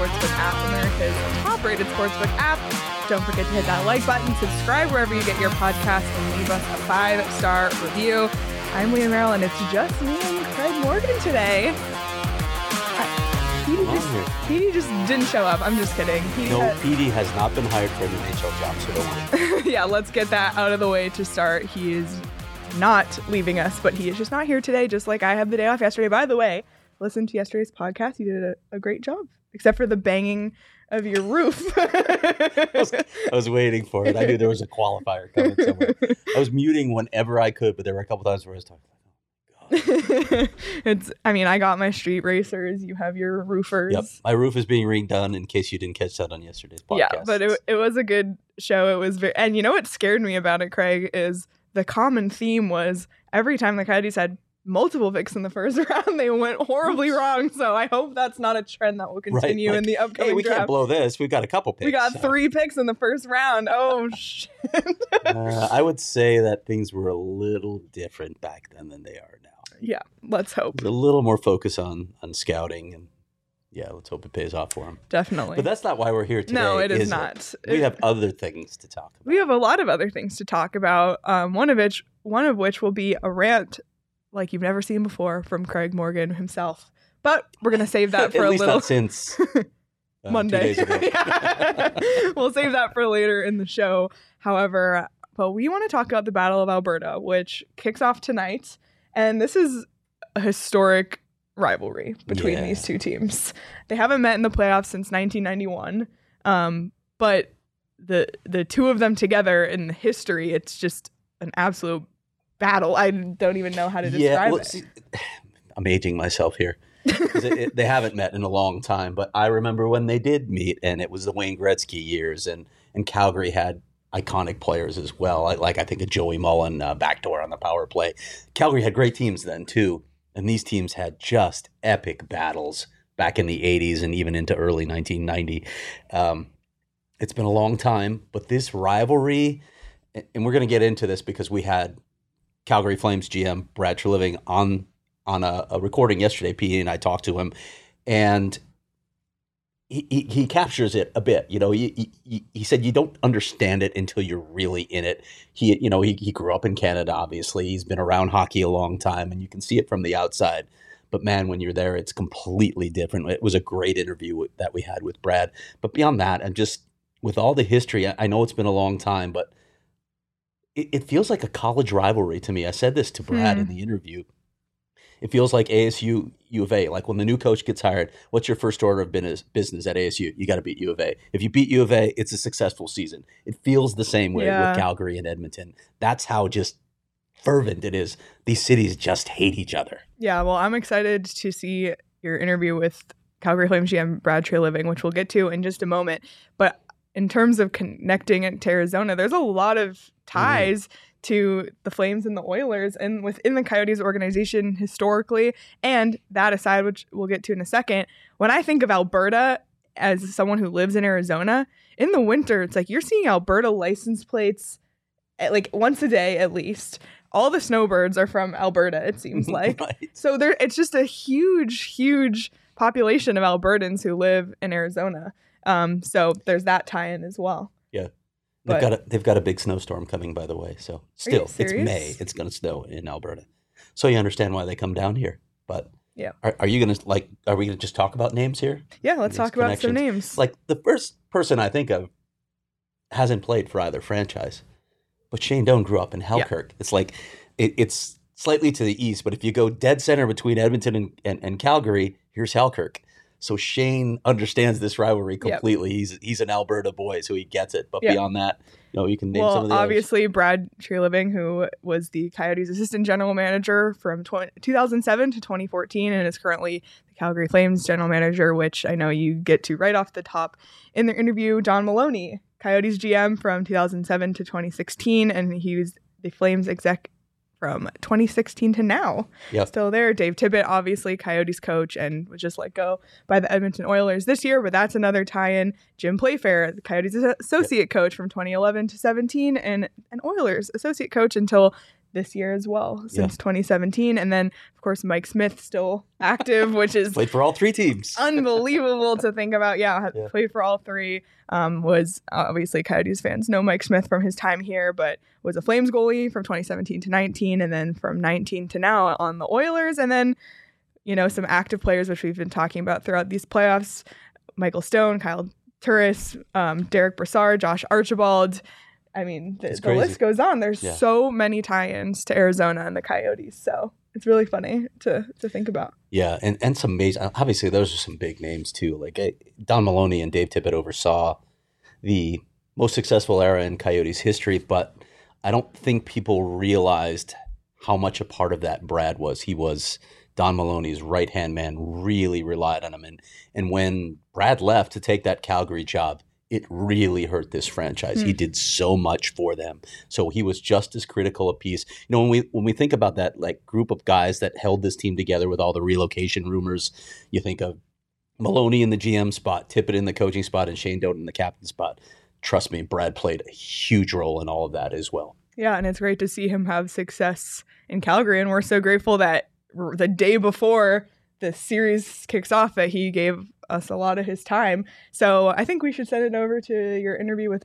Sportsbook app, America's top rated sportsbook app. Don't forget to hit that like button, subscribe wherever you get your podcast, and leave us a five star review. I'm Leah Merrill, and it's just me and Craig Morgan today. Petey just, Petey just didn't show up. I'm just kidding. Petey No, had- PD has not been hired for an NHL job, so don't worry. yeah, let's get that out of the way to start. He is not leaving us, but he is just not here today, just like I have the day off yesterday. By the way, listen to yesterday's podcast. You did a, a great job, except for the banging of your roof. I was, I was waiting for it. I knew there was a qualifier coming somewhere. I was muting whenever I could, but there were a couple times where I was talking. it's, I mean, I got my street racers. You have your roofers. Yep, my roof is being redone. In case you didn't catch that on yesterday's podcast. Yeah, but it, it was a good show. It was very, and you know what scared me about it, Craig, is the common theme was every time the Coyotes had multiple picks in the first round, they went horribly wrong. So I hope that's not a trend that will Right, continue in like, the hey, upcoming we draft. can't blow this. We've got a couple picks. we got so. three picks in the first round. Oh shit! Uh, I would say that things were a little different back then than they are now. yeah, let's hope. A little more focus on on scouting, and yeah, let's hope it pays off for them. Definitely. But that's not why we're here today. no, it is it? not. We have other things to talk about. we have a lot of other things to talk about. Um, one of which, one of which will be a rant like you've never seen before from Craig Morgan himself. But we're gonna save that for At a least little not since uh, Monday. We'll save that for later in the show. However, but we want to talk about the Battle of Alberta, which kicks off tonight, and this is a historic rivalry between Yeah. these two teams. They haven't met in the playoffs since 1991, um, but the the two of them together in the history, it's just an absolute battle. I don't even know how to describe well, it. see, I'm aging myself here. it- it- they haven't met in a long time, but I remember when they did meet, and it was the Wayne Gretzky years, and and Calgary had iconic players as well. I, like I think a Joey Mullen uh, backdoor on the power play. Calgary had great teams then too, and these teams had just epic battles back in the '80s and even into early 1990. Um, it's been a long time, but this rivalry, and- and we're going to get into this because we had Calgary Flames GM Brad Treliving on on a, a recording yesterday. P and I talked to him, and he, he, he captures it a bit. You know, he, he, he said you don't understand it until you're really in it. He you know he, he grew up in Canada. Obviously, he's been around hockey a long time, and you can see it from the outside. But man, when you're there, it's completely different. It was a great interview that we had with Brad. But beyond that, and just with all the history, I know it's been a long time, but it, it feels like a college rivalry to me. I said this to Brad in Hmm. the interview. It feels like ASU U of A. Like when the new coach gets hired, what's your first order of business at ASU? You got to beat U of A. If you beat U of A, it's a successful season. It feels the same way Yeah. with Calgary and Edmonton. That's how just fervent it is. These cities just hate each other. Yeah, well, I'm excited to see your interview with Calgary Flames GM Brad Treliving, which we'll get to in just a moment. But in terms of connecting it to Arizona, there's a lot of mm-hmm. ties to the Flames and the Oilers and within the Coyotes organization historically. And that aside, which we'll get to in a second, when I think of Alberta as someone who lives in Arizona, in the winter, it's like you're seeing Alberta license plates at, like once a day at least. All the snowbirds are from Alberta, it seems like. Right. So there, it's just a huge, huge population of Albertans who live in Arizona. Um, so there's that tie-in as well. Yeah, they've But- got a they've got a big snowstorm coming, by the way. So still, it's? May. It's going to snow in Alberta, so you understand why they come down here. But Yeah. are, are you going to like? Are we going to just talk about names here? Yeah, let's talk about some names. Like the first person I think of hasn't played for either franchise, but Shane Doan grew up in Halkirk. It's like it, it's slightly to the east, but if you go dead center between Edmonton and, and, and Calgary, here's Halkirk. So Shane understands this rivalry completely. Yep. He's he's an Alberta boy, so he gets it. But yep. beyond that, you know, you can name well, some of the obviously others. Brad Treliving, who was the Coyotes assistant general manager from 20, 2007 to 2014 and is currently the Calgary Flames general manager, which I know you get to right off the top in their interview. Don Maloney, Coyotes GM from 2007 to 2016, and he was the Flames exec from 2016 to now. Yep. Still there. Dave Tippett, obviously Coyotes coach, and was just let go by the Edmonton Oilers this year, but that's another tie in. Jim Playfair, the Coyotes associate yep. coach from 2011 to 17, and an Oilers associate coach until this year as well since yeah. 2017 and then of course Mike Smith still active which is played for all three teams unbelievable to think about yeah, yeah. played for all three um, was obviously Coyotes fans know Mike Smith from his time here but was a Flames goalie from 2017 to 19 and then from 19 to now on the Oilers and then you know some active players which we've been talking about throughout these playoffs Michael Stone Kyle Turris um, Derick Brassard Josh Archibald I mean, the, the list goes on. There's yeah. so many tie-ins to Arizona and the Coyotes, so it's really funny to to think about. Yeah, and and some amazing. Obviously, those are some big names too. Like eh, Don Maloney and Dave Tippett oversaw the most successful era in Coyotes history, but I don't think people realized how much a part of that Brad was. He was Don Maloney's right hand man. Really relied on him, and and when Brad left to take that Calgary job it really hurt this franchise. Mm. He hmm. did so much for them. So he was just as critical a piece. You know, when we when we think about that like group of guys that held this team together with all the relocation rumors, you think of Maloney in the GM spot, Tippett in the coaching spot, and Shane Doan in the captain spot. Trust me, Brad played a huge role in all of that as well. Yeah, and it's great to see him have success in Calgary, and we're so grateful that the day before the series kicks off that he gave us a lot of his time. So I think we should send it over to your interview with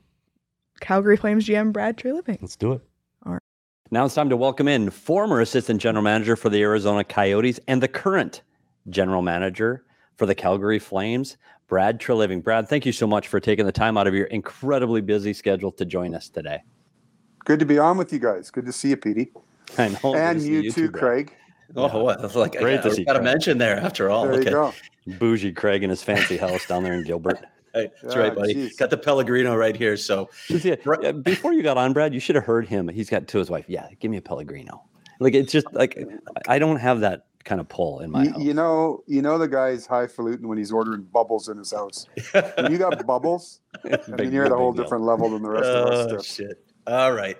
Calgary Flames GM Brad Treliving. Let's do it. All right. Now it's time to welcome in former assistant general manager for the Arizona Coyotes and the current general manager for the Calgary Flames, Brad Treliving. Brad, thank you so much for taking the time out of your incredibly busy schedule to join us today. Good to be on with you guys. Good to see you, Petey. I know. And you, you, too, Craig. Oh, yeah. what? Like, Great I, to I see. Got to mention there after all. There okay. you go. Bougie Craig in his fancy house down there in Gilbert. Hey, that's right, buddy. Geez. Got the Pellegrino right here. So yeah, before you got on, Brad, you should have heard him. He's got to his wife. Yeah, give me a Pellegrino. Like it's just like I don't have that kind of pull in my you, house. You know, you know the guy's highfalutin when he's ordering bubbles in his house. when you got bubbles, I mean, you're at a whole different level than the rest of us. Oh shit! All right,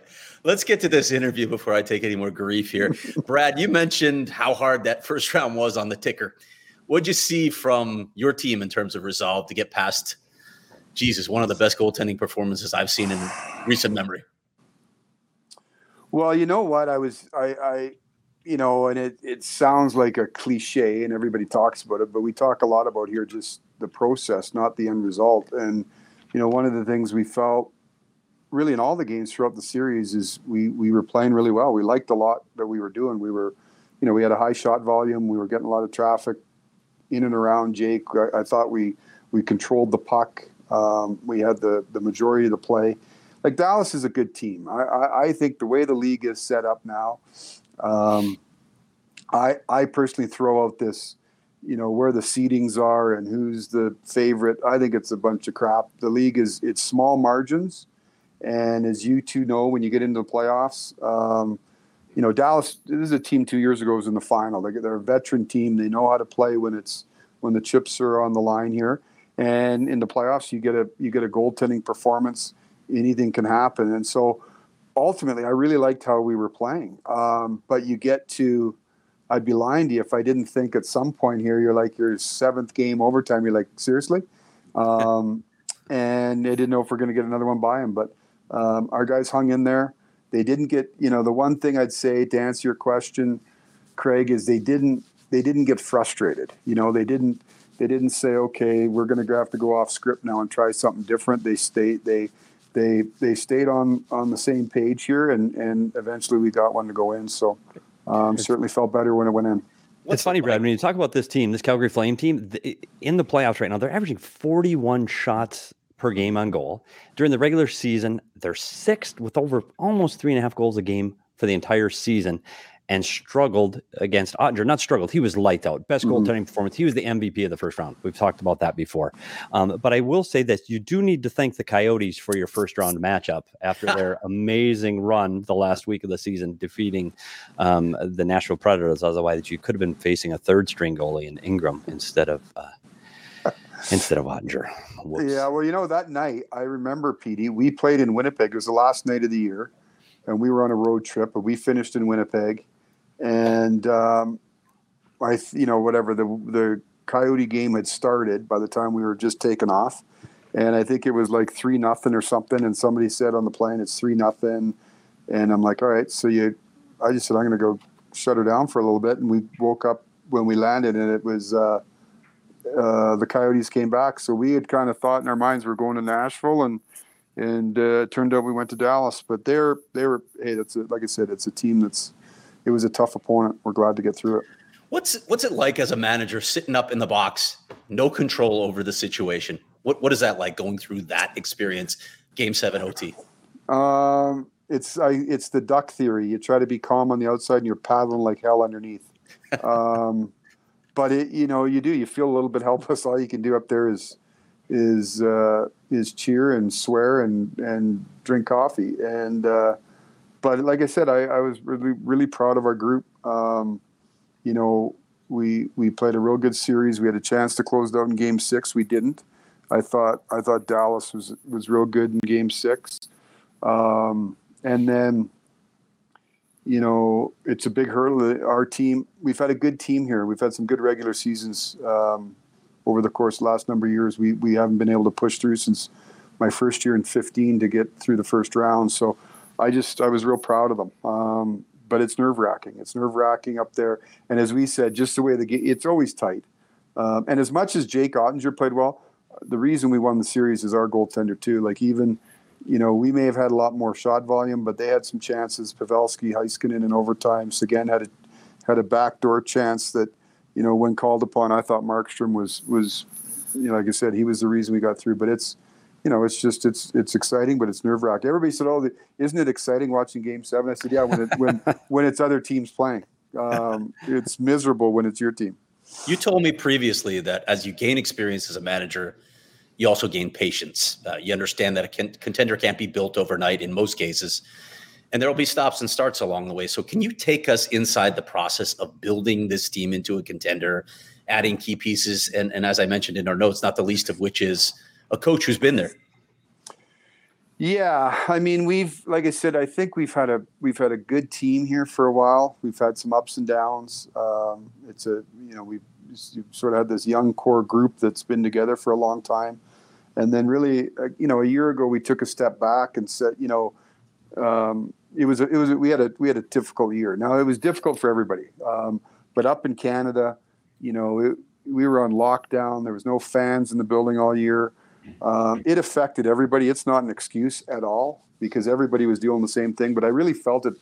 let's get to this interview before I take any more grief here. Brad, you mentioned how hard that first round was on the ticker. What'd you see from your team in terms of resolve to get past? Jesus, one of the best goaltending performances I've seen in recent memory. Well, you know what? I was I, I you know, and it it sounds like a cliche, and everybody talks about it, but we talk a lot about here just the process, not the end result. And you know, one of the things we felt really in all the games throughout the series is we we were playing really well. We liked a lot that we were doing. We were, you know, we had a high shot volume. We were getting a lot of traffic in and around Jake. I, I thought we we controlled the puck. Um, we had the the majority of the play. Like Dallas is a good team. I, I, I think the way the league is set up now, um, I I personally throw out this, you know, where the seedings are and who's the favorite. I think it's a bunch of crap. The league is it's small margins, and as you two know, when you get into the playoffs. Um, you know, Dallas. This is a team two years ago was in the final. They, they're a veteran team. They know how to play when it's when the chips are on the line here. And in the playoffs, you get a you get a goaltending performance. Anything can happen. And so, ultimately, I really liked how we were playing. Um, but you get to, I'd be lying to you if I didn't think at some point here you're like your seventh game overtime. You're like seriously, um, and they didn't know if we're going to get another one by him. But um, our guys hung in there. They didn't get, you know, the one thing I'd say to answer your question, Craig, is they didn't they didn't get frustrated. You know, they didn't they didn't say, okay, we're going to have to go off script now and try something different. They stayed they they they stayed on on the same page here, and and eventually we got one to go in. So um, certainly felt better when it went in. What's it's funny, Brad, when you talk about this team, this Calgary Flame team, in the playoffs right now, they're averaging 41 shots per game on goal. During the regular season, they're sixth with over almost three and a half goals a game for the entire season. and struggled against Oettinger. Not struggled, he was lights out. Best Mhm. goaltending performance. He was the MVP of the first round. We've talked about that before. Um, but I will say this you do need to thank the Coyotes for your first round matchup after their amazing run the last week of the season, defeating um, the Nashville Predators. Otherwise, you could have been facing a third string goalie in Ingram instead of. Uh, Instead of Oettinger. Whoops. Yeah, well, you know that night I remember, Petey. We played in Winnipeg. It was the last night of the year, and we were on a road trip. But we finished in Winnipeg, and um, I, you know, whatever the the Coyote game had started by the time we were just taking off, and I think it was like three nothing or something. And somebody said on the plane, "It's three nothing," and I'm like, "All right." So you, I just said, "I'm going to go shut her down for a little bit," and we woke up when we landed, and it was. Uh, uh, the Coyotes came back. So we had kind of thought in our minds we are going to Nashville, and and uh, it turned out we went to Dallas. But they're they were hey, that's a, like I said, it's a team that's it was a tough opponent. We're glad to get through it. What's what's it like as a manager sitting up in the box, no control over the situation? What what is that like going through that experience? Game seven OT. Um, it's I, it's the duck theory. You try to be calm on the outside, and you're paddling like hell underneath. um, but it, you know, you do. You feel a little bit helpless. All you can do up there is is uh, is cheer and swear and and drink coffee. And uh, but like I said, I, I was really really proud of our group. Um, you know, we we played a real good series. We had a chance to close out in Game Six. We didn't. I thought I thought Dallas was was real good in Game Six. Um, and then you know, it's a big hurdle. Our team, we've had a good team here. We've had some good regular seasons um, over the course the last number of years. We, we haven't been able to push through since my first year in 15 to get through the first round. So I just, I was real proud of them. Um, but it's nerve wracking. It's nerve wracking up there. And as we said, just the way the game, it's always tight. Um, and as much as Jake Oettinger played well, the reason we won the series is our goaltender too. Like even, you know, we may have had a lot more shot volume, but they had some chances. Pavelski, Heiskanen in overtime. Seguin had a had a backdoor chance that, you know, when called upon, I thought Markstrom was was, you know, like I said, he was the reason we got through. But it's, you know, it's just it's it's exciting, but it's nerve wracking. Everybody said, "Oh, the, isn't it exciting watching Game 7? I said, "Yeah, when it, when when it's other teams playing, um, it's miserable when it's your team." You told me previously that as you gain experience as a manager, you also gain patience. Uh, you understand that a con- contender can't be built overnight in most cases, and there will be stops and starts along the way. So, can you take us inside the process of building this team into a contender, adding key pieces, and, and as I mentioned in our notes, not the least of which is a coach who's been there. Yeah, I mean, we've like I said, I think we've had a we've had a good team here for a while. We've had some ups and downs. Um, it's a you know we've sort of had this young core group that's been together for a long time, and then really uh, you know a year ago we took a step back and said you know um, it was it was we had a we had a difficult year. Now it was difficult for everybody, um, but up in Canada, you know it, we were on lockdown. There was no fans in the building all year. Um, it affected everybody. It's not an excuse at all because everybody was doing the same thing. But I really felt it,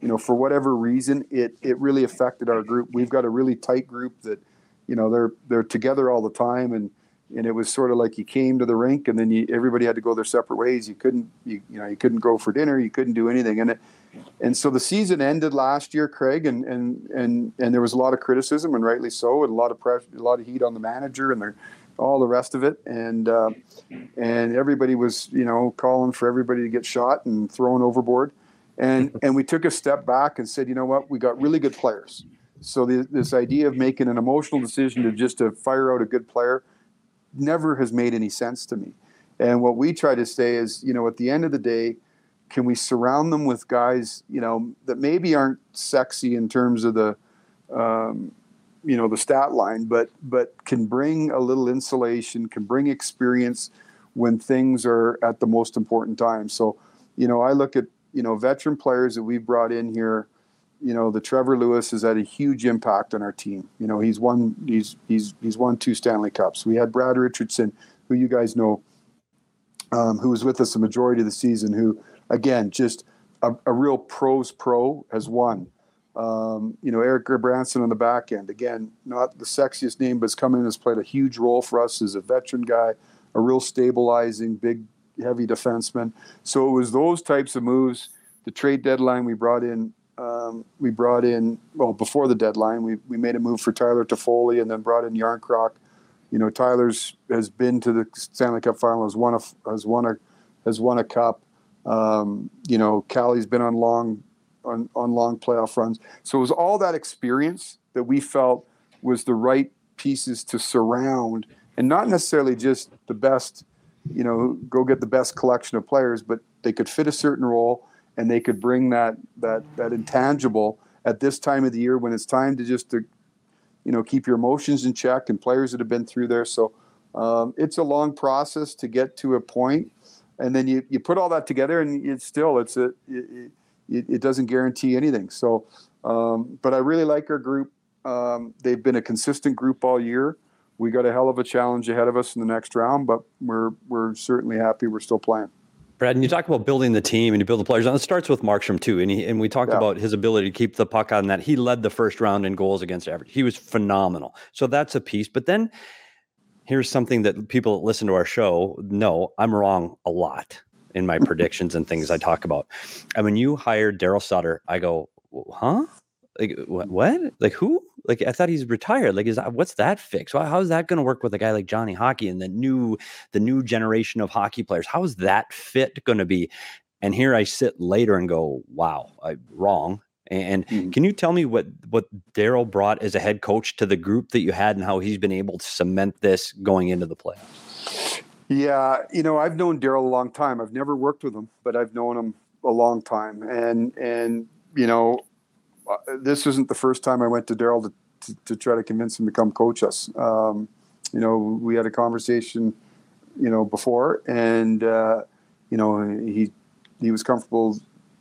you know, for whatever reason, it it really affected our group. We've got a really tight group that, you know, they're they're together all the time, and and it was sort of like you came to the rink and then you, everybody had to go their separate ways. You couldn't you, you know you couldn't go for dinner. You couldn't do anything, and it, and so the season ended last year, Craig, and and and and there was a lot of criticism, and rightly so, and a lot of pressure, a lot of heat on the manager and their all the rest of it, and uh, and everybody was you know calling for everybody to get shot and thrown overboard, and and we took a step back and said, you know what, we got really good players. So the, this idea of making an emotional decision to just to fire out a good player never has made any sense to me. And what we try to say is, you know, at the end of the day, can we surround them with guys, you know, that maybe aren't sexy in terms of the, um, you know the stat line, but but can bring a little insulation, can bring experience when things are at the most important time. So, you know, I look at you know veteran players that we've brought in here. You know, the Trevor Lewis has had a huge impact on our team. You know, he's won he's he's he's won two Stanley Cups. We had Brad Richardson, who you guys know, um, who was with us the majority of the season. Who again, just a, a real pros pro has won. Um, you know, Erik Gudbranson on the back end. Again, not the sexiest name, but has come in has played a huge role for us as a veteran guy, a real stabilizing, big, heavy defenseman. So it was those types of moves. The trade deadline, we brought in um, we brought in well before the deadline. We we made a move for Tyler Toffoli and then brought in Järnkrok. You know, Tyler's has been to the Stanley Cup final, has won a has won a has won a cup. Um, you know, Calle's been on long on, on long playoff runs. So it was all that experience that we felt was the right pieces to surround, and not necessarily just the best. You know, go get the best collection of players, but they could fit a certain role and they could bring that that that intangible at this time of the year when it's time to just to you know keep your emotions in check and players that have been through there. So um, it's a long process to get to a point and then you, you put all that together and it's still it's a it, it, it doesn't guarantee anything. So um, but i really like our group. Um, they've been a consistent group all year. We got a hell of a challenge ahead of us in the next round but we're we're certainly happy we're still playing Brad, and you talk about building the team and you build the players, and it starts with Markstrom too. And he, and we talked yeah. about his ability to keep the puck on that. He led the first round in goals against average. He was phenomenal. So that's a piece. But then here's something that people that listen to our show know I'm wrong a lot in my predictions and things I talk about. And when you hired Daryl Sutter, I go, huh? Like what? Like who? like I thought he's retired. Like, is that, what's that fix? Well, how's that going to work with a guy like Johnny Hockey and the new the new generation of hockey players? How is that fit going to be? And here I sit later and go, wow, I wrong. And mm-hmm. can you tell me what what Daryl brought as a head coach to the group that you had, and how he's been able to cement this going into the playoffs? Yeah, you know, I've known Daryl a long time. I've never worked with him, but I've known him a long time, and and you know, this isn't the first time I went to Daryl to, to, to, try to convince him to come coach us. Um, you know, we had a conversation, you know, before, and uh, you know, he he was comfortable,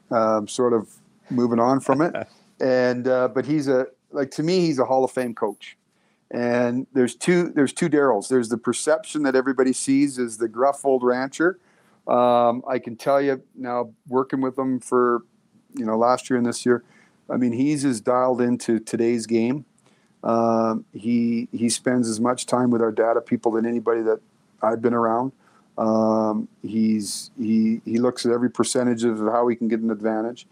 uh, sort of moving on from it. and uh, but he's a like to me, he's a Hall of Fame coach. And there's two there's two Daryls. There's the perception that everybody sees as the gruff old rancher. Um, I can tell you now, working with him for you know last year and this year I mean, he's as dialed into today's game. Um, he he spends as much time with our data people than anybody that I've been around. Um, he's he he looks at every percentage of how he can get an advantage.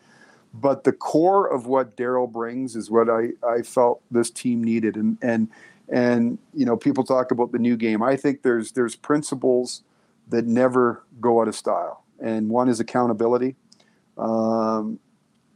But the core of what Daryl brings is what I, I felt this team needed. And and and you know, people talk about the new game. I think there's there's principles that never go out of style. And one is accountability. Um,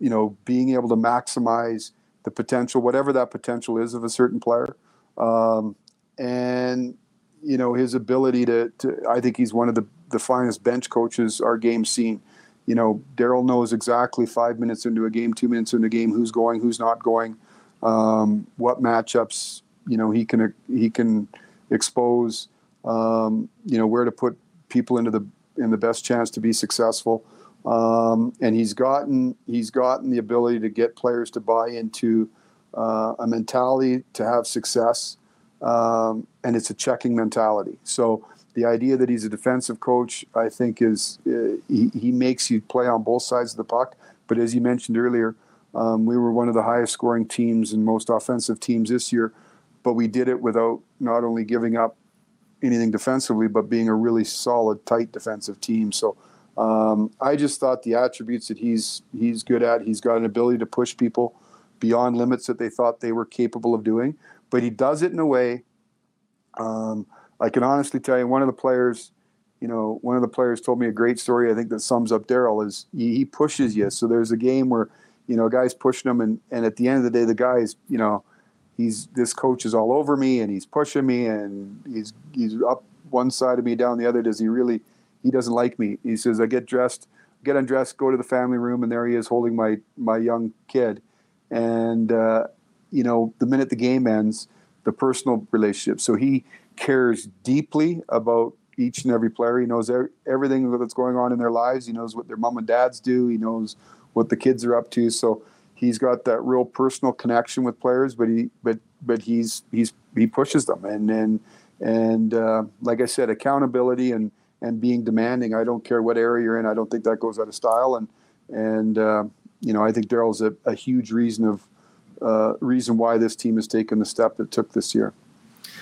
you know, being able to maximize the potential, whatever that potential is of a certain player. Um, and, you know, his ability to, to, I think he's one of the, the finest bench coaches our game's seen. You know, Daryl knows exactly five minutes into a game, two minutes into a game, who's going, who's not going, um, what matchups, you know, he can, he can expose, um, you know, where to put people into the, in the best chance to be successful. Um, and he's gotten he's gotten the ability to get players to buy into uh, a mentality to have success, um, and it's a checking mentality. So the idea that he's a defensive coach, I think, is uh, he, he makes you play on both sides of the puck. But as you mentioned earlier, um, we were one of the highest scoring teams and most offensive teams this year, but we did it without not only giving up anything defensively, but being a really solid, tight defensive team. So um, I just thought the attributes that he's he's good at. He's got an ability to push people beyond limits that they thought they were capable of doing, but he does it in a way. Um, I can honestly tell you, one of the players, you know, one of the players told me a great story. I think that sums up Daryl is he, he pushes you. So there's a game where, you know, a guy's pushing him, and and at the end of the day, the guy's, you know, he's this coach is all over me, and he's pushing me, and he's he's up one side of me, down the other. Does he really? He doesn't like me. He says, I get dressed, get undressed, go to the family room, and there he is holding my my young kid. And uh, you know, the minute the game ends, the personal relationship. So he cares deeply about each and every player. He knows everything that's going on in their lives. He knows what their mom and dads do. He knows what the kids are up to. So he's got that real personal connection with players. But he but but he's he's he pushes them and and and uh, like I said, accountability and and being demanding. I don't care what area you're in. I don't think that goes out of style. And and uh, you know, I think Daryl's a, a huge reason of uh, reason why this team has taken the step it took this year.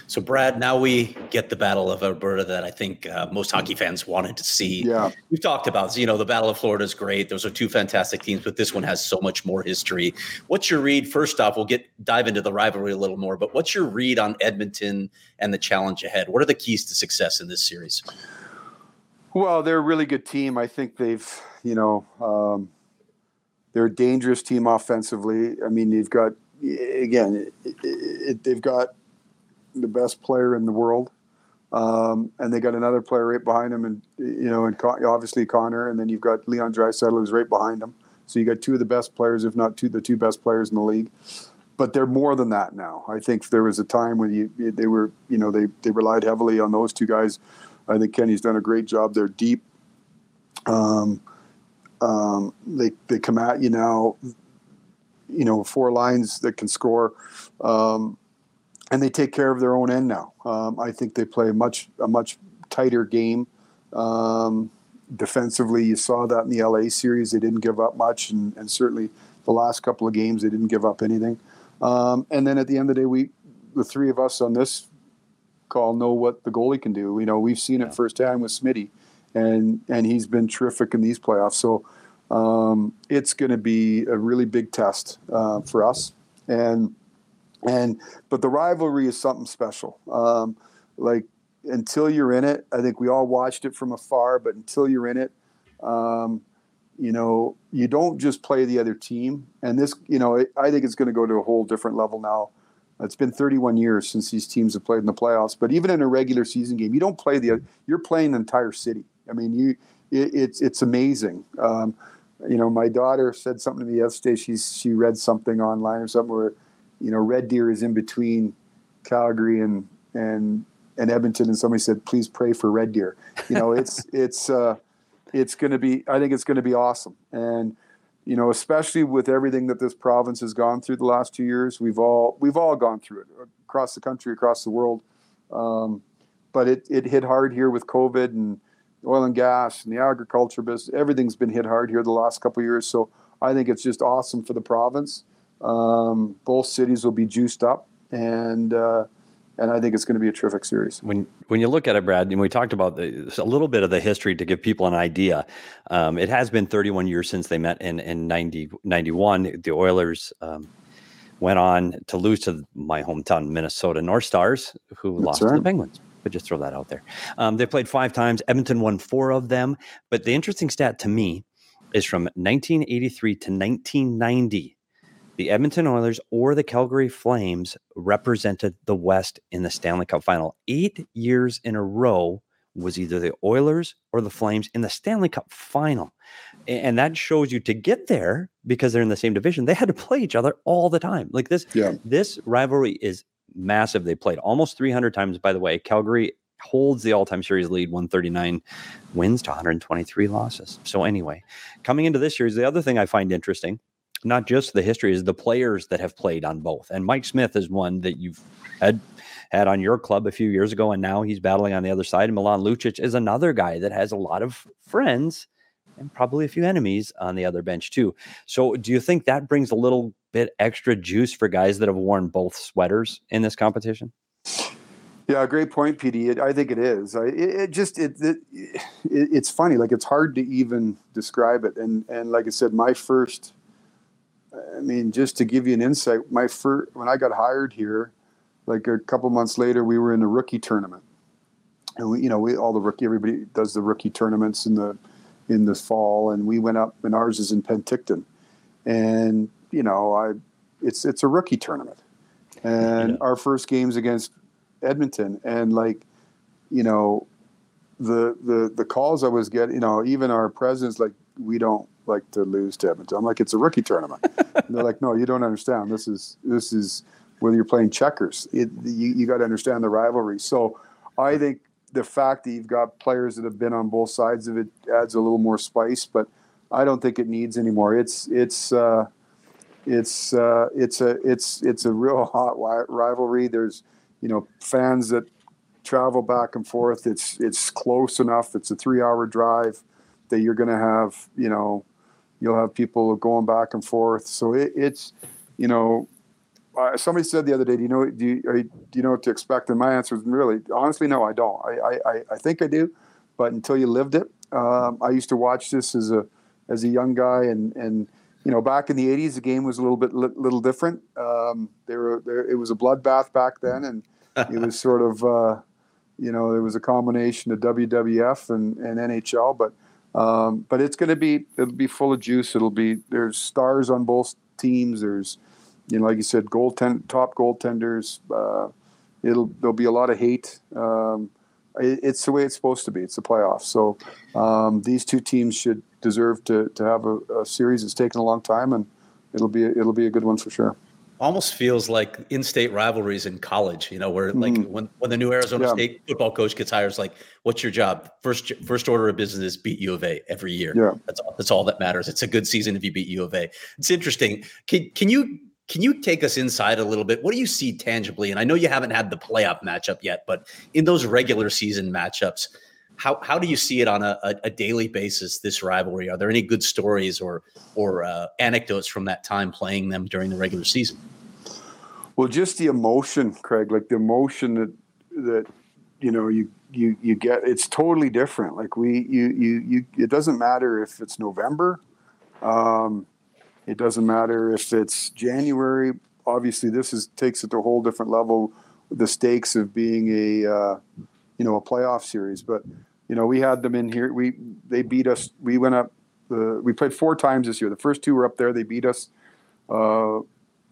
So, Brad, now we get the Battle of Alberta that I think uh, most hockey fans wanted to see. Yeah. We've talked about, you know, the Battle of Florida is great. Those are two fantastic teams, but this one has so much more history. What's your read? First off, we'll get dive into the rivalry a little more, but what's your read on Edmonton and the challenge ahead? What are the keys to success in this series? Well, they're a really good team. I think they've, you know, um, they're a dangerous team offensively. I mean, they've got, again, it, it, they've got the best player in the world. Um, and they got another player right behind him, and you know, and Con- obviously Connor, and then you've got Leon Draisaitl who's right behind him. So you got two of the best players, if not two, the two best players in the league. But they're more than that now. I think there was a time when you they were, you know, they they relied heavily on those two guys. I think Kenny's done a great job. They're deep. Um, um, they they come at you now. You know, four lines that can score. Um, and they take care of their own end now. Um, I think they play a much a much tighter game. Um, defensively, you saw that in the LA series. They didn't give up much, and, and certainly the last couple of games they didn't give up anything. Um, and then at the end of the day, we the three of us on this call know what the goalie can do. You know, we've seen it firsthand with Smitty, and and he's been terrific in these playoffs. So um, it's going to be a really big test uh, for us, and and but the rivalry is something special. Um, like until you're in it, I think we all watched it from afar. But until you're in it, um, you know, you don't just play the other team. And this, you know, I think it's going to go to a whole different level now. It's been 31 years since these teams have played in the playoffs. But even in a regular season game, you don't play the. You're playing the entire city. I mean, you. It, it's it's amazing. Um, you know, my daughter said something to me yesterday. She she read something online or something where you know, Red Deer is in between Calgary and and and Edmonton, and somebody said, "Please pray for Red Deer." You know, it's it's uh, it's going to be. I think it's going to be awesome, and you know, especially with everything that this province has gone through the last two years, we've all we've all gone through it across the country, across the world. Um, but it it hit hard here with COVID and oil and gas and the agriculture business. Everything's been hit hard here the last couple years. So I think it's just awesome for the province. Um, both cities will be juiced up, and uh, and I think it's going to be a terrific series. When when you look at it, Brad, and we talked about the, a little bit of the history to give people an idea. Um, it has been 31 years since they met in in 90, 91. The Oilers. Um, went on to lose to my hometown Minnesota North Stars, who That's lost right. to the Penguins. But just throw that out there. Um, they played five times. Edmonton won four of them. But the interesting stat to me is from 1983 to 1990 the Edmonton Oilers or the Calgary Flames represented the West in the Stanley Cup final. Eight years in a row was either the Oilers or the Flames in the Stanley Cup final. And that shows you to get there because they're in the same division, they had to play each other all the time. Like this, yeah. this rivalry is massive. They played almost 300 times, by the way. Calgary holds the all-time series lead 139 wins to 123 losses so anyway coming into this series the other thing i find interesting not just the history, is the players that have played on both. And Mike Smith is one that you've had had on your club a few years ago, and now he's battling on the other side. And Milan Lucic is another guy that has a lot of friends and probably a few enemies on the other bench too. So, do you think that brings a little bit extra juice for guys that have worn both sweaters in this competition? Yeah, great point, PD. It, I think it is. I, it, it just it, it, it's funny. Like it's hard to even describe it. And and like I said, my first I mean, just to give you an insight, my first when I got hired here, like a couple months later, we were in a rookie tournament, and we, you know, we all the rookie everybody does the rookie tournaments in the in the fall, and we went up, and ours is in Penticton, and you know, I it's it's a rookie tournament, and yeah. our first game's against Edmonton, and like, you know, the the the calls I was getting, you know, even our presidents like we don't like to lose to Edmonton. I'm like, it's a rookie tournament. they're like, no, you don't understand. This is this is whether you're playing checkers. It, you you got to understand the rivalry. So I think the fact that you've got players that have been on both sides of it adds a little more spice, but I don't think it needs anymore. It's it's uh, it's uh, it's a it's it's a real hot rivalry. There's you know fans that travel back and forth. It's it's close enough. It's a three hour drive that you're going to have you know you'll have people going back and forth. So it, it's, you know, uh, somebody said the other day, do you know do you, are, do you know what to expect? And my answer is really, honestly, no, I don't. I, I, I think I do, but until you lived it, um, I used to watch this as a as a young guy, and and you know, back in the '80s, the game was a little bit li- little different. Um, there were there, it was a bloodbath back then, and it was sort of uh, you know there was a combination of WWF and, and NHL, but um, but it's going to be it'll be full of juice. It'll be there's stars on both teams. There's you know like you said, goaltend top goaltenders. Uh, it'll there'll be a lot of hate. Um, it, it's the way it's supposed to be. It's the playoffs. So um, these two teams should deserve to to have a, a series that's taken a long time, and it'll be it'll be a good one for sure almost feels like in-state rivalries in college. You know, where like mm. when when the new Arizona yeah. State football coach gets hired, it's like, what's your job? First first order of business is beat U of A every year. Yeah, that's all. That's all that matters. It's a good season if you beat U of A. It's interesting. Can can you can you take us inside a little bit? What do you see tangibly? And I know you haven't had the playoff matchup yet, but in those regular season matchups, how how do you see it on a, a, a daily basis? This rivalry. Are there any good stories or or uh, anecdotes from that time playing them during the regular season? Well, just the emotion, Craig. Like the emotion that that you know you you you get. It's totally different. Like we you you you. It doesn't matter if it's November. Um, it doesn't matter if it's January. Obviously, this is takes it to a whole different level. The stakes of being a uh, you know a playoff series, but you know, we had them in here. We they beat us. We went up. Uh, we played four times this year. The first two were up there. They beat us. Uh,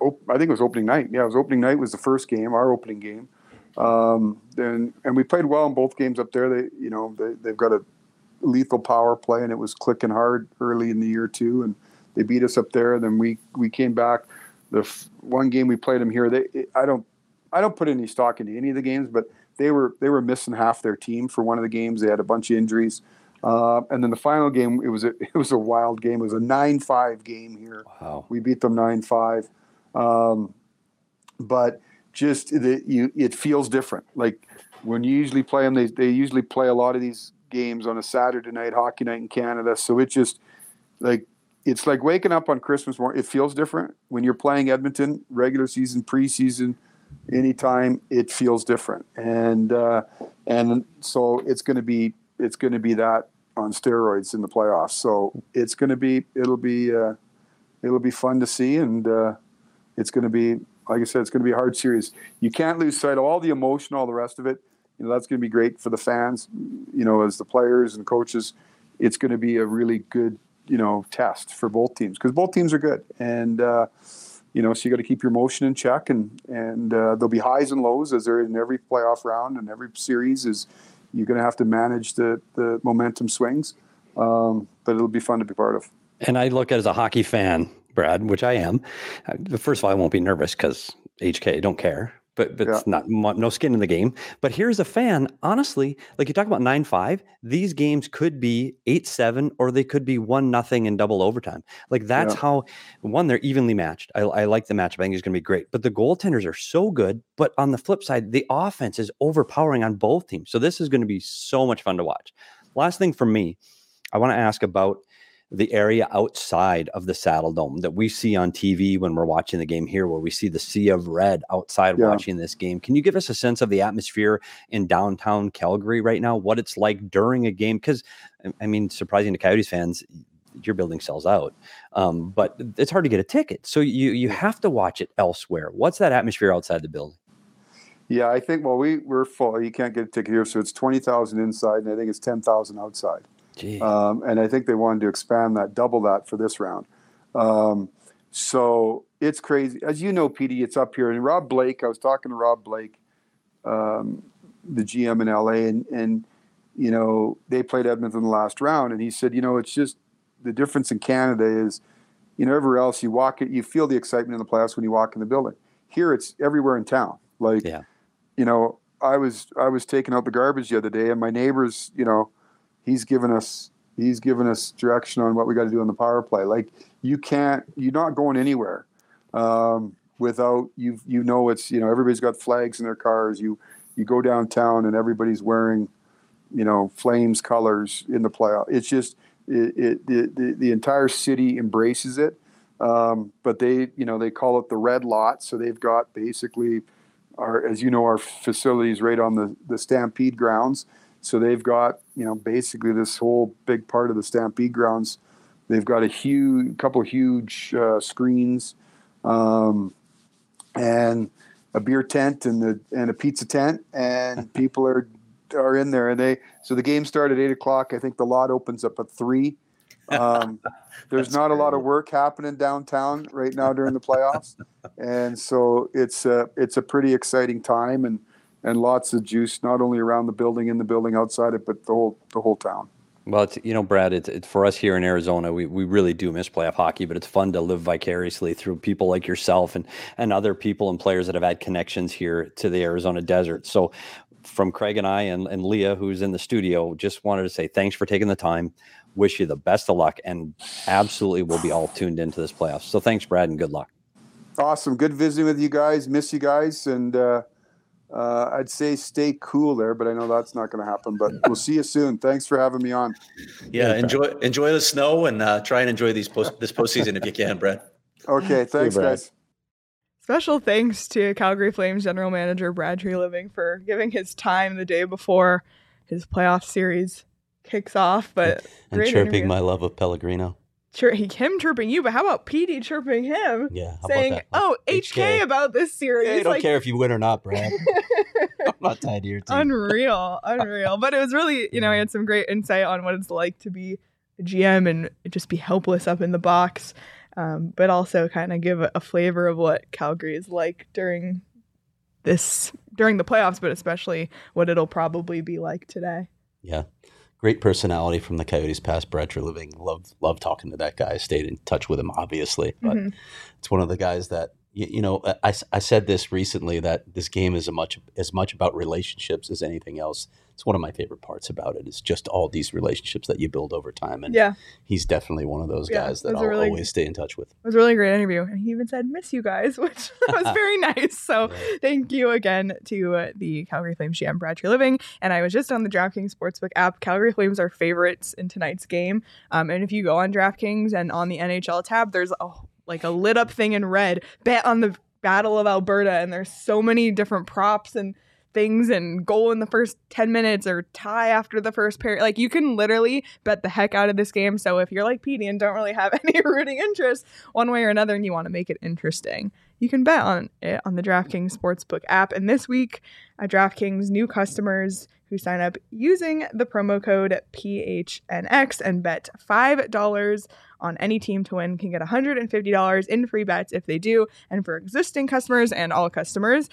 op- I think it was opening night. Yeah, it was opening night. Was the first game, our opening game. Um, and and we played well in both games up there. They you know they they've got a lethal power play, and it was clicking hard early in the year too. And they beat us up there. Then we we came back. The f- one game we played them here. They I don't I don't put any stock into any of the games, but they were they were missing half their team for one of the games. They had a bunch of injuries, uh, and then the final game it was a, it was a wild game. It was a nine five game here. Wow. We beat them nine five, um, but just the, you it feels different. Like when you usually play them, they they usually play a lot of these games on a Saturday night, hockey night in Canada. So it just like it's like waking up on Christmas morning. It feels different when you're playing Edmonton regular season, preseason anytime it feels different and uh, and so it's going to be it's going to be that on steroids in the playoffs so it's going to be it'll be uh, it'll be fun to see and uh, it's going to be like i said it's going to be a hard series. You can't lose sight of all the emotion all the rest of it. You know that's going to be great for the fans you know as the players and coaches. It's going to be a really good you know test for both teams because both teams are good. And uh, you know, so you got to keep your motion in check, and and uh, there'll be highs and lows as there in every playoff round and every series. Is you're going to have to manage the the momentum swings, um, but it'll be fun to be part of. And I look at it as a hockey fan, Brad, which I am. Uh, first of all, I won't be nervous because HK don't care but but yeah. it's not no skin in the game. But here's a fan, honestly, like you talk about nine five, these games could be eight seven or they could be one nothing in double overtime. Like that's yeah. how one they're evenly matched. I, I like the matchup. I think it's going to be great. But the goaltenders are so good. But on the flip side, the offense is overpowering on both teams. So this is going to be so much fun to watch. Last thing for me, I want to ask about the area outside of the Saddledome that we see on TV when we're watching the game here, where we see the sea of red outside yeah. watching this game. Can you give us a sense of the atmosphere in downtown Calgary right now? What it's like during a game? Because, I mean, surprising to Coyotes fans, your building sells out, um, but it's hard to get a ticket. So you you have to watch it elsewhere. What's that atmosphere outside the building? Yeah, I think well we we're full. You can't get a ticket here, so it's twenty thousand inside, and I think it's ten thousand outside. Um, and I think they wanted to expand that, double that for this round. Um, so it's crazy. As you know, PD, it's up here. And Rob Blake, I was talking to Rob Blake, um, the GM in LA, and, and, you know, they played Edmonton the last round. And he said, you know, it's just the difference in Canada is, you know, everywhere else you walk it, you feel the excitement in the playoffs when you walk in the building. Here it's everywhere in town. Like, yeah. you know, I was I was taking out the garbage the other day, and my neighbors, you know, he's given us he's given us direction on what we got to do on the power play. Like you can't, you're not going anywhere um, without you. You know, it's you know everybody's got flags in their cars. You you go downtown and everybody's wearing, you know, flames colors in the playoff. It's just it, it the, the, the entire city embraces it. Um, but they, you know, they call it the red lot. So they've got basically our, as you know, our facilities right on the, the Stampede grounds. So they've got, you know, basically this whole big part of the Stampede grounds. They've got a huge, couple of huge uh, screens, um, and a beer tent and the and a pizza tent, and people are are in there. And they so the game started at eight o'clock. I think the lot opens up at three. Um, there's not a lot of work happening downtown right now during the playoffs, and so it's a it's a pretty exciting time and and lots of juice not only around the building, in the building, outside it, but the whole the whole town. Well, it's, you know, Brad, it's, it's for us here in Arizona. We, we really do miss playoff hockey, but it's fun to live vicariously through people like yourself and, and other people and players that have had connections here to the Arizona desert. So, from Craig and I and, and Leah, who's in the studio, just wanted to say thanks for taking the time. Wish you the best of luck, and absolutely we'll be all tuned into this playoffs. So, thanks, Brad, and good luck. Awesome. Good visiting with you guys. Miss you guys. And, uh, uh, I'd say stay cool there, but I know that's not going to happen. But we'll see you soon. Thanks for having me on. Yeah, enjoy enjoy the snow and uh, try and enjoy these post this postseason if you can, Brad. Okay, thanks, Brad. guys. Special thanks to Calgary Flames general manager Brad Treliving for giving his time the day before his playoff series kicks off. But and great chirping interview. my love of Pellegrino. Chir- he, him chirping you, but how about PD chirping him? Yeah, saying? "Oh, HK, about this series." Yeah, I don't like, care if you win or not, Brad. I'm not tied to your team. unreal, unreal. But it was really, you know, he had some great insight on what it's like to be a GM and just be helpless up in the box, um, but also kind of give a, a flavor of what Calgary is like during this during the playoffs, but especially what it'll probably be like today. Yeah. Great personality from the Coyotes past Brad Treliving. Love love talking to that guy. Stayed in touch with him, obviously. But Mhm. it's one of the guys that you, you know. I, I said this recently that this game is a much as much about relationships as anything else. It's one of my favorite parts about it. Is just all these relationships that you build over time, and Yeah, he's definitely one of those Yeah, guys that I'll really- always stay in touch with. it was a really great interview, and he even said, "Miss you guys," which was very nice. So Yeah. thank you again to uh, the Calgary Flames GM Brad Treliving. And I was just on the DraftKings Sportsbook app. Calgary Flames are favorites in tonight's game. Um, and if you go on DraftKings and on the NHL tab, there's a like a lit up thing in red. Bet on the Battle of Alberta, and there's so many different props and things and goal in the first 10 minutes or tie after the first period. Like you can literally bet the heck out of this game. So if you're like Petey and don't really have any rooting interest one way or another and you want to make it interesting, you can bet on it on the DraftKings Sportsbook app. And this week at DraftKings, new customers who sign up using the promo code PHNX and bet $5 on any team to win can get $150 in free bets if they do. And for existing customers and all customers,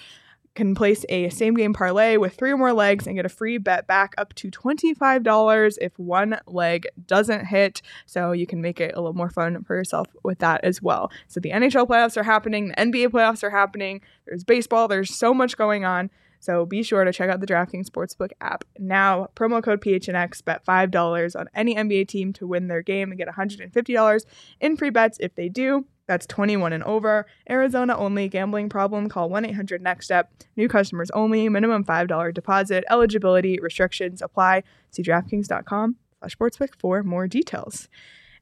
can place a same game parlay with three or more legs and get a free bet back up to $25 if one leg doesn't hit. So you can make it a little more fun for yourself with that as well. So the NHL playoffs are happening, the NBA playoffs are happening, there's baseball, there's so much going on. So be sure to check out the DraftKings Sportsbook app now. Promo code PHNX, bet $5 on any NBA team to win their game and get $150 in free bets if they do. That's 21 and over. Arizona only. Gambling problem? Call 1 800 NEXT STEP. New customers only. Minimum $5 deposit. Eligibility restrictions apply. See DraftKings.com slash sportsbook for more details.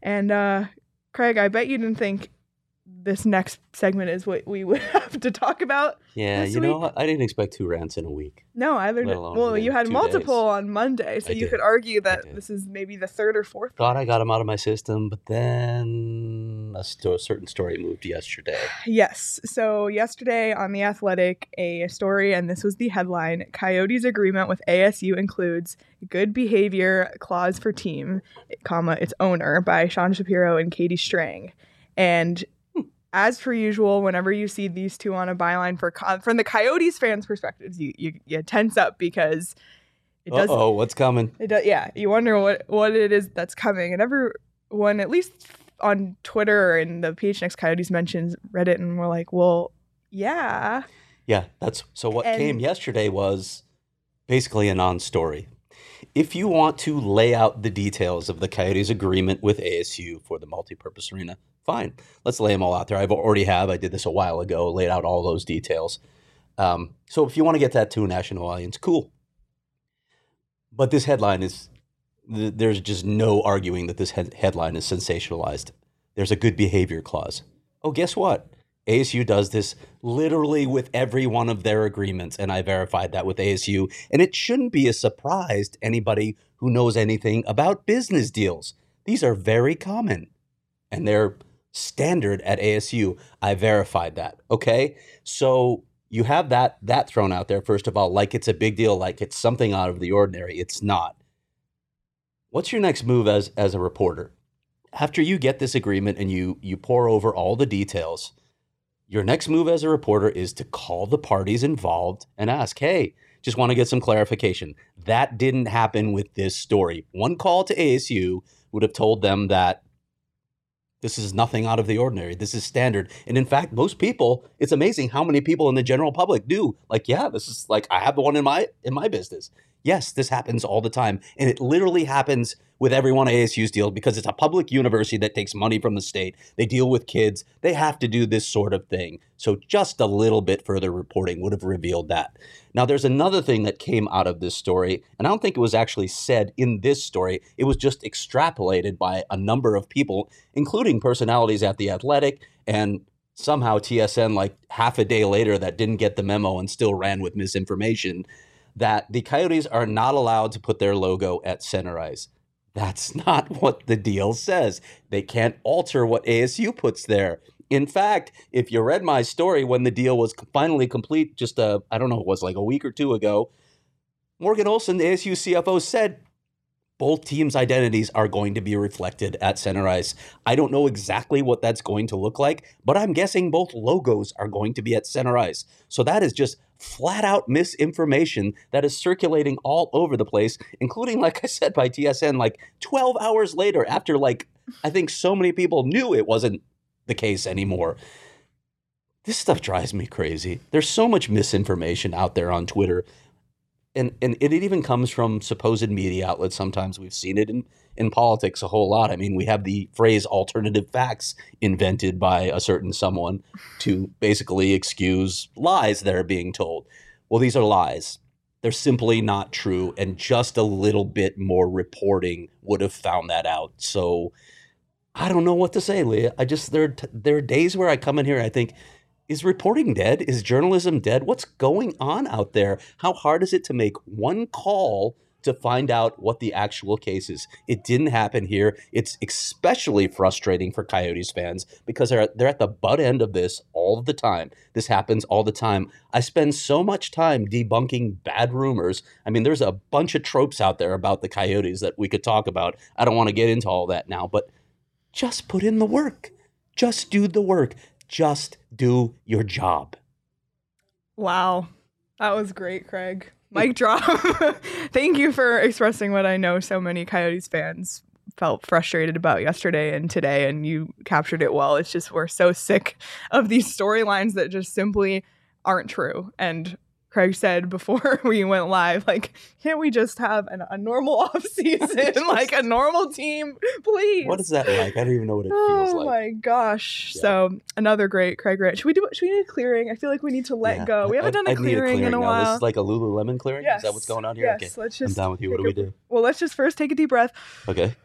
And uh, Craig, I bet you didn't think this next segment is what we would have to talk about. Yeah, you know week-? I didn't expect two rants in a week. No. Let alone Well, you had multiple days. on Monday, so I you did. could argue that this is maybe the third or fourth. Thought I got them out of my system, but then a, sto- certain story moved yesterday. Yes. So yesterday on The Athletic, a story, and this was the headline Coyotes agreement with ASU includes good behavior clause for team, comma, its owner by Sean Shapiro and Katie Strang. And as per usual, whenever you see these two on a byline for from the Coyotes fans' perspectives, you, you, you tense up because it does oh, what's coming? it does, yeah. You wonder what what it is that's coming, and everyone, at least on Twitter and the PHNX Coyotes mentions Reddit, and we're like, well, yeah, Yeah, that's so. What And- came yesterday was basically a non-story. If you want to lay out the details of the Coyotes' agreement with ASU for the multi-purpose arena, fine. Let's lay them all out there. I've already have. I did this a while ago. Laid out all those details. Um, so if you want to get that to a national audience, cool. But this headline is th- there's just no arguing that this head- headline is sensationalized. There's a good behavior clause. Oh, guess what? ASU does this literally with every one of their agreements, and I verified that with ASU. And it shouldn't be a surprise to anybody who knows anything about business deals. These are very common, and they're standard at ASU. I verified that. Okay, so you have that that thrown out there first of all, like it's a big deal, like it's something out of the ordinary. It's not. What's your next move as as a reporter? After you get this agreement and you you pour over all the details your next move as a reporter is to call the parties involved and ask, hey, just want to get some clarification. That didn't happen with this story. One call to ASU would have told them that this is nothing out of the ordinary. This is standard. And in fact, most people, it's amazing how many people in the general public do. Like, yeah, this is like I have the one in my in my business. Yes, this happens all the time. And it literally happens with every one of ASU's deals because it's a public university that takes money from the state. They deal with kids. They have to do this sort of thing. So just a little bit further reporting would have revealed that. Now, there's another thing that came out of this story, and I don't think it was actually said in this story. It was just extrapolated by a number of people, including personalities at The Athletic and somehow TSN, like half a day later, that didn't get the memo and still ran with misinformation that the Coyotes are not allowed to put their logo at center ice. That's not what the deal says. They can't alter what ASU puts there. In fact, if you read my story when the deal was finally complete, just a, I don't know, it was like a week or two ago, Morgan Olsen, the ASU CFO, said both teams' identities are going to be reflected at center ice. I don't know exactly what that's going to look like, but I'm guessing both logos are going to be at center ice. So that is just flat out misinformation that is circulating all over the place, including, like I said, by TSN, like 12 hours later, after like I think so many people knew it wasn't the case anymore. This stuff drives me crazy. There's so much misinformation out there on Twitter and and it even comes from supposed media outlets. Sometimes we've seen it in in politics a whole lot. I mean, we have the phrase "alternative facts" invented by a certain someone to basically excuse lies that are being told. Well, these are lies. They're simply not true, and just a little bit more reporting would have found that out. So. I don't know what to say, Leah. I just there there are days where I come in here and I think is reporting dead? Is journalism dead? What's going on out there? How hard is it to make one call to find out what the actual case is? It didn't happen here. It's especially frustrating for Coyotes fans because they're, they're at the butt end of this all the time. This happens all the time. I spend so much time debunking bad rumors. I mean, there's a bunch of tropes out there about the Coyotes that we could talk about. I don't want to get into all that now, but just put in the work. Just do the work. Just do your job. Wow. That was great, Craig. Mic drop. Thank you for expressing what I know so many Coyotes fans felt frustrated about yesterday and today, and you captured it well. It's just we're so sick of these storylines that just simply aren't true. And Craig said before we went live, like, can't we just have an, a normal off season, like a normal team, please? What is that like? I don't even know what it oh feels like. Oh my gosh! Yeah. So another great Craig Rich. Should we do? Should we need a clearing? I feel like we need to let Yeah. go. We haven't I- done a I need clearing, in a now. while. This is like a Lululemon clearing. yes. Is that what's going on here? Yes. Okay. Let's just. I'm down with you. What do take we do? Well, let's just first take a deep breath. Okay.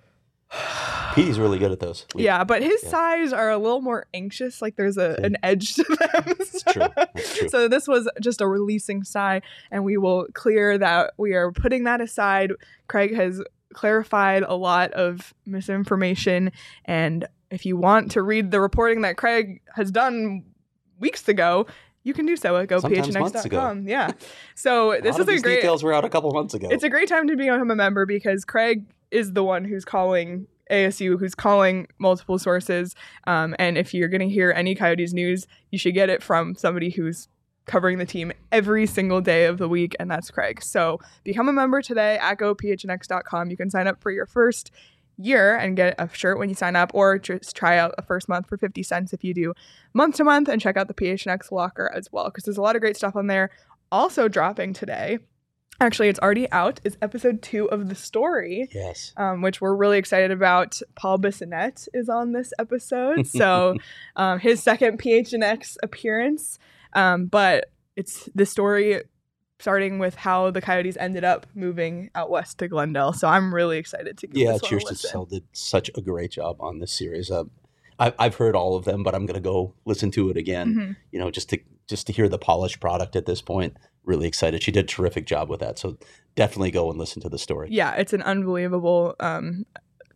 Petey's really good at those. We- yeah, but his yeah. sighs are a little more anxious. Like there's a an edge to them. That's true. True. So this was just a releasing sigh, and we will clear that we are putting that aside. Craig has clarified a lot of misinformation, and if you want to read the reporting that Craig has done weeks ago, you can do so at gophnx.com. Yeah. So this is a great details were out a couple months ago. it's a great time to become a member because Craig is the one who's calling ASU, who's calling multiple sources. Um, and if you're going to hear any Coyotes news, you should get it from somebody who's covering the team every single day of the week, and that's Craig. So become a member today at gophnx.com. You can sign up for your first year and get a shirt when you sign up, or just try out a first month for 50 cents if you do month to month, and check out the PHNX locker as well, because there's a lot of great stuff on there. Also dropping today, actually, it's already out, is episode two of The Story yes. um, which we're really excited about. Paul Bissonnette is on this episode, so um, his second PHNX appearance. Um, but it's the story starting with how the Coyotes ended up moving out west to Glendale. So I'm really excited to Yeah, this one a Cheers to. Sell did such a great job on this series. Um, I, I've heard all of them, but I'm gonna go listen to it again. Mhm. You know, just to just to hear the polished product at this point. Really excited. She did a terrific job with that. So definitely go and listen to the story. Yeah, it's an unbelievable um,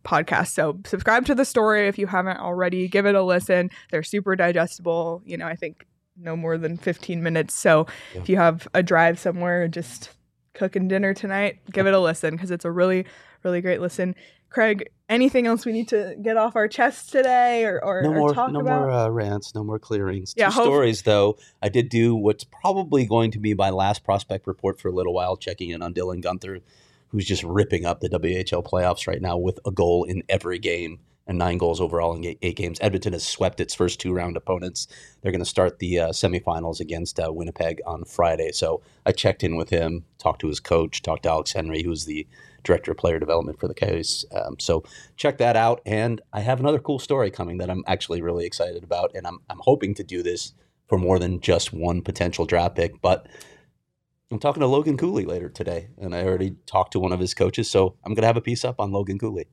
podcast. So subscribe to the story if you haven't already. Give it a listen. They're super digestible. You know, I think no more than 15 minutes. So Yeah. if you have a drive somewhere, just cooking dinner tonight, give it a listen because it's a really, really great listen. Craig, anything else we need to get off our chests today or, or, no or talk no about? No more uh, rants, no more clearings. Yeah, Two hope- stories though. I did do what's probably going to be my last prospect report for a little while, checking in on Dylan Guenther, who's just ripping up the WHL playoffs right now with a goal in every game and nine goals overall in eight games. Edmonton has swept its first two round opponents. They're going to start the uh, semifinals against uh, Winnipeg on Friday. So I checked in with him, talked to his coach, talked to Alex Henry, who's the director of player development for the Coyotes. Um, so check that out. And I have another cool story coming that I'm actually really excited about. And I'm, I'm hoping to do this for more than just one potential draft pick. But I'm talking to Logan Cooley later today. And I already talked to one of his coaches. So I'm going to have a piece up on Logan Cooley.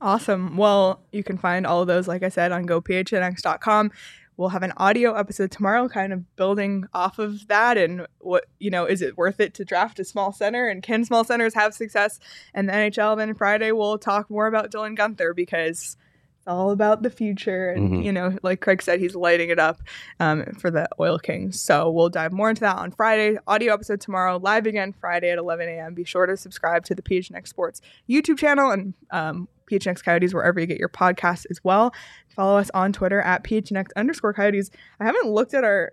Awesome. Well, you can find all of those, like I said, on gophnx.com. We'll have an audio episode tomorrow, kind of building off of that. And what, you know, is it worth it to draft a small center? And can small centers have success in the NHL? Then Friday, we'll talk more about Dylan Guenther because all about the future. And, Mhm. you know, like Craig said, he's lighting it up um, for the Oil Kings. So we'll dive more into that on Friday. Audio episode tomorrow, live again Friday at 11 a.m. Be sure to subscribe to the PHNX Sports YouTube channel and um, PHNX Coyotes wherever you get your podcasts as well. Follow us on Twitter at PHNX underscore Coyotes. I haven't looked at our,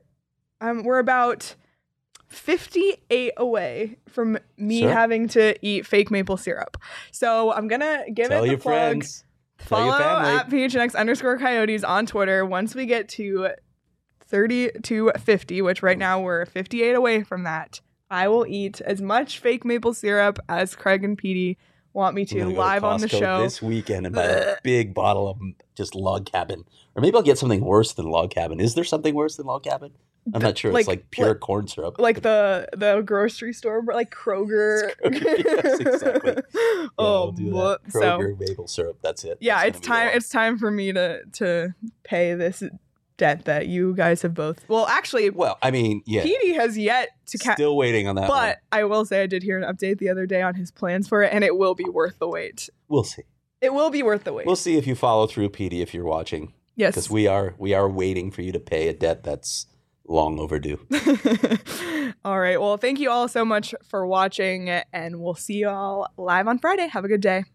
um, we're about 58 away from me Sure. having to eat fake maple syrup. So I'm going to give Tell it the your plug. friends. Follow at PHNX underscore coyotes on Twitter. Once we get to 30 to 50, which right now we're 58 away from that, I will eat as much fake maple syrup as Craig and Petey want me to live on the show. this weekend and buy a big bottle of just log cabin, or maybe I'll get something worse than log cabin. Is there something worse than log cabin? I'm not sure. like- it's like pure like- corn syrup. like the the grocery store, but like Kroger. Kroger, yes, exactly. Yeah, oh, blo- that. so Kroger maple syrup. That's it. yeah, That's it's time. It's time for me to to pay this debt that you guys have both. Well, actually, well, I mean, yeah. Petey has yet to catch. Still waiting on that. one. But I will say I did hear an update the other day on his plans for it, and it will be worth the wait. we'll see. It will be worth the wait. We'll see if you follow through, Petey, if you're watching, yes. because we are we are waiting for you to pay a debt that's long overdue. all right. Well, thank you all so much for watching, and we'll see you all live on Friday. Have a good day.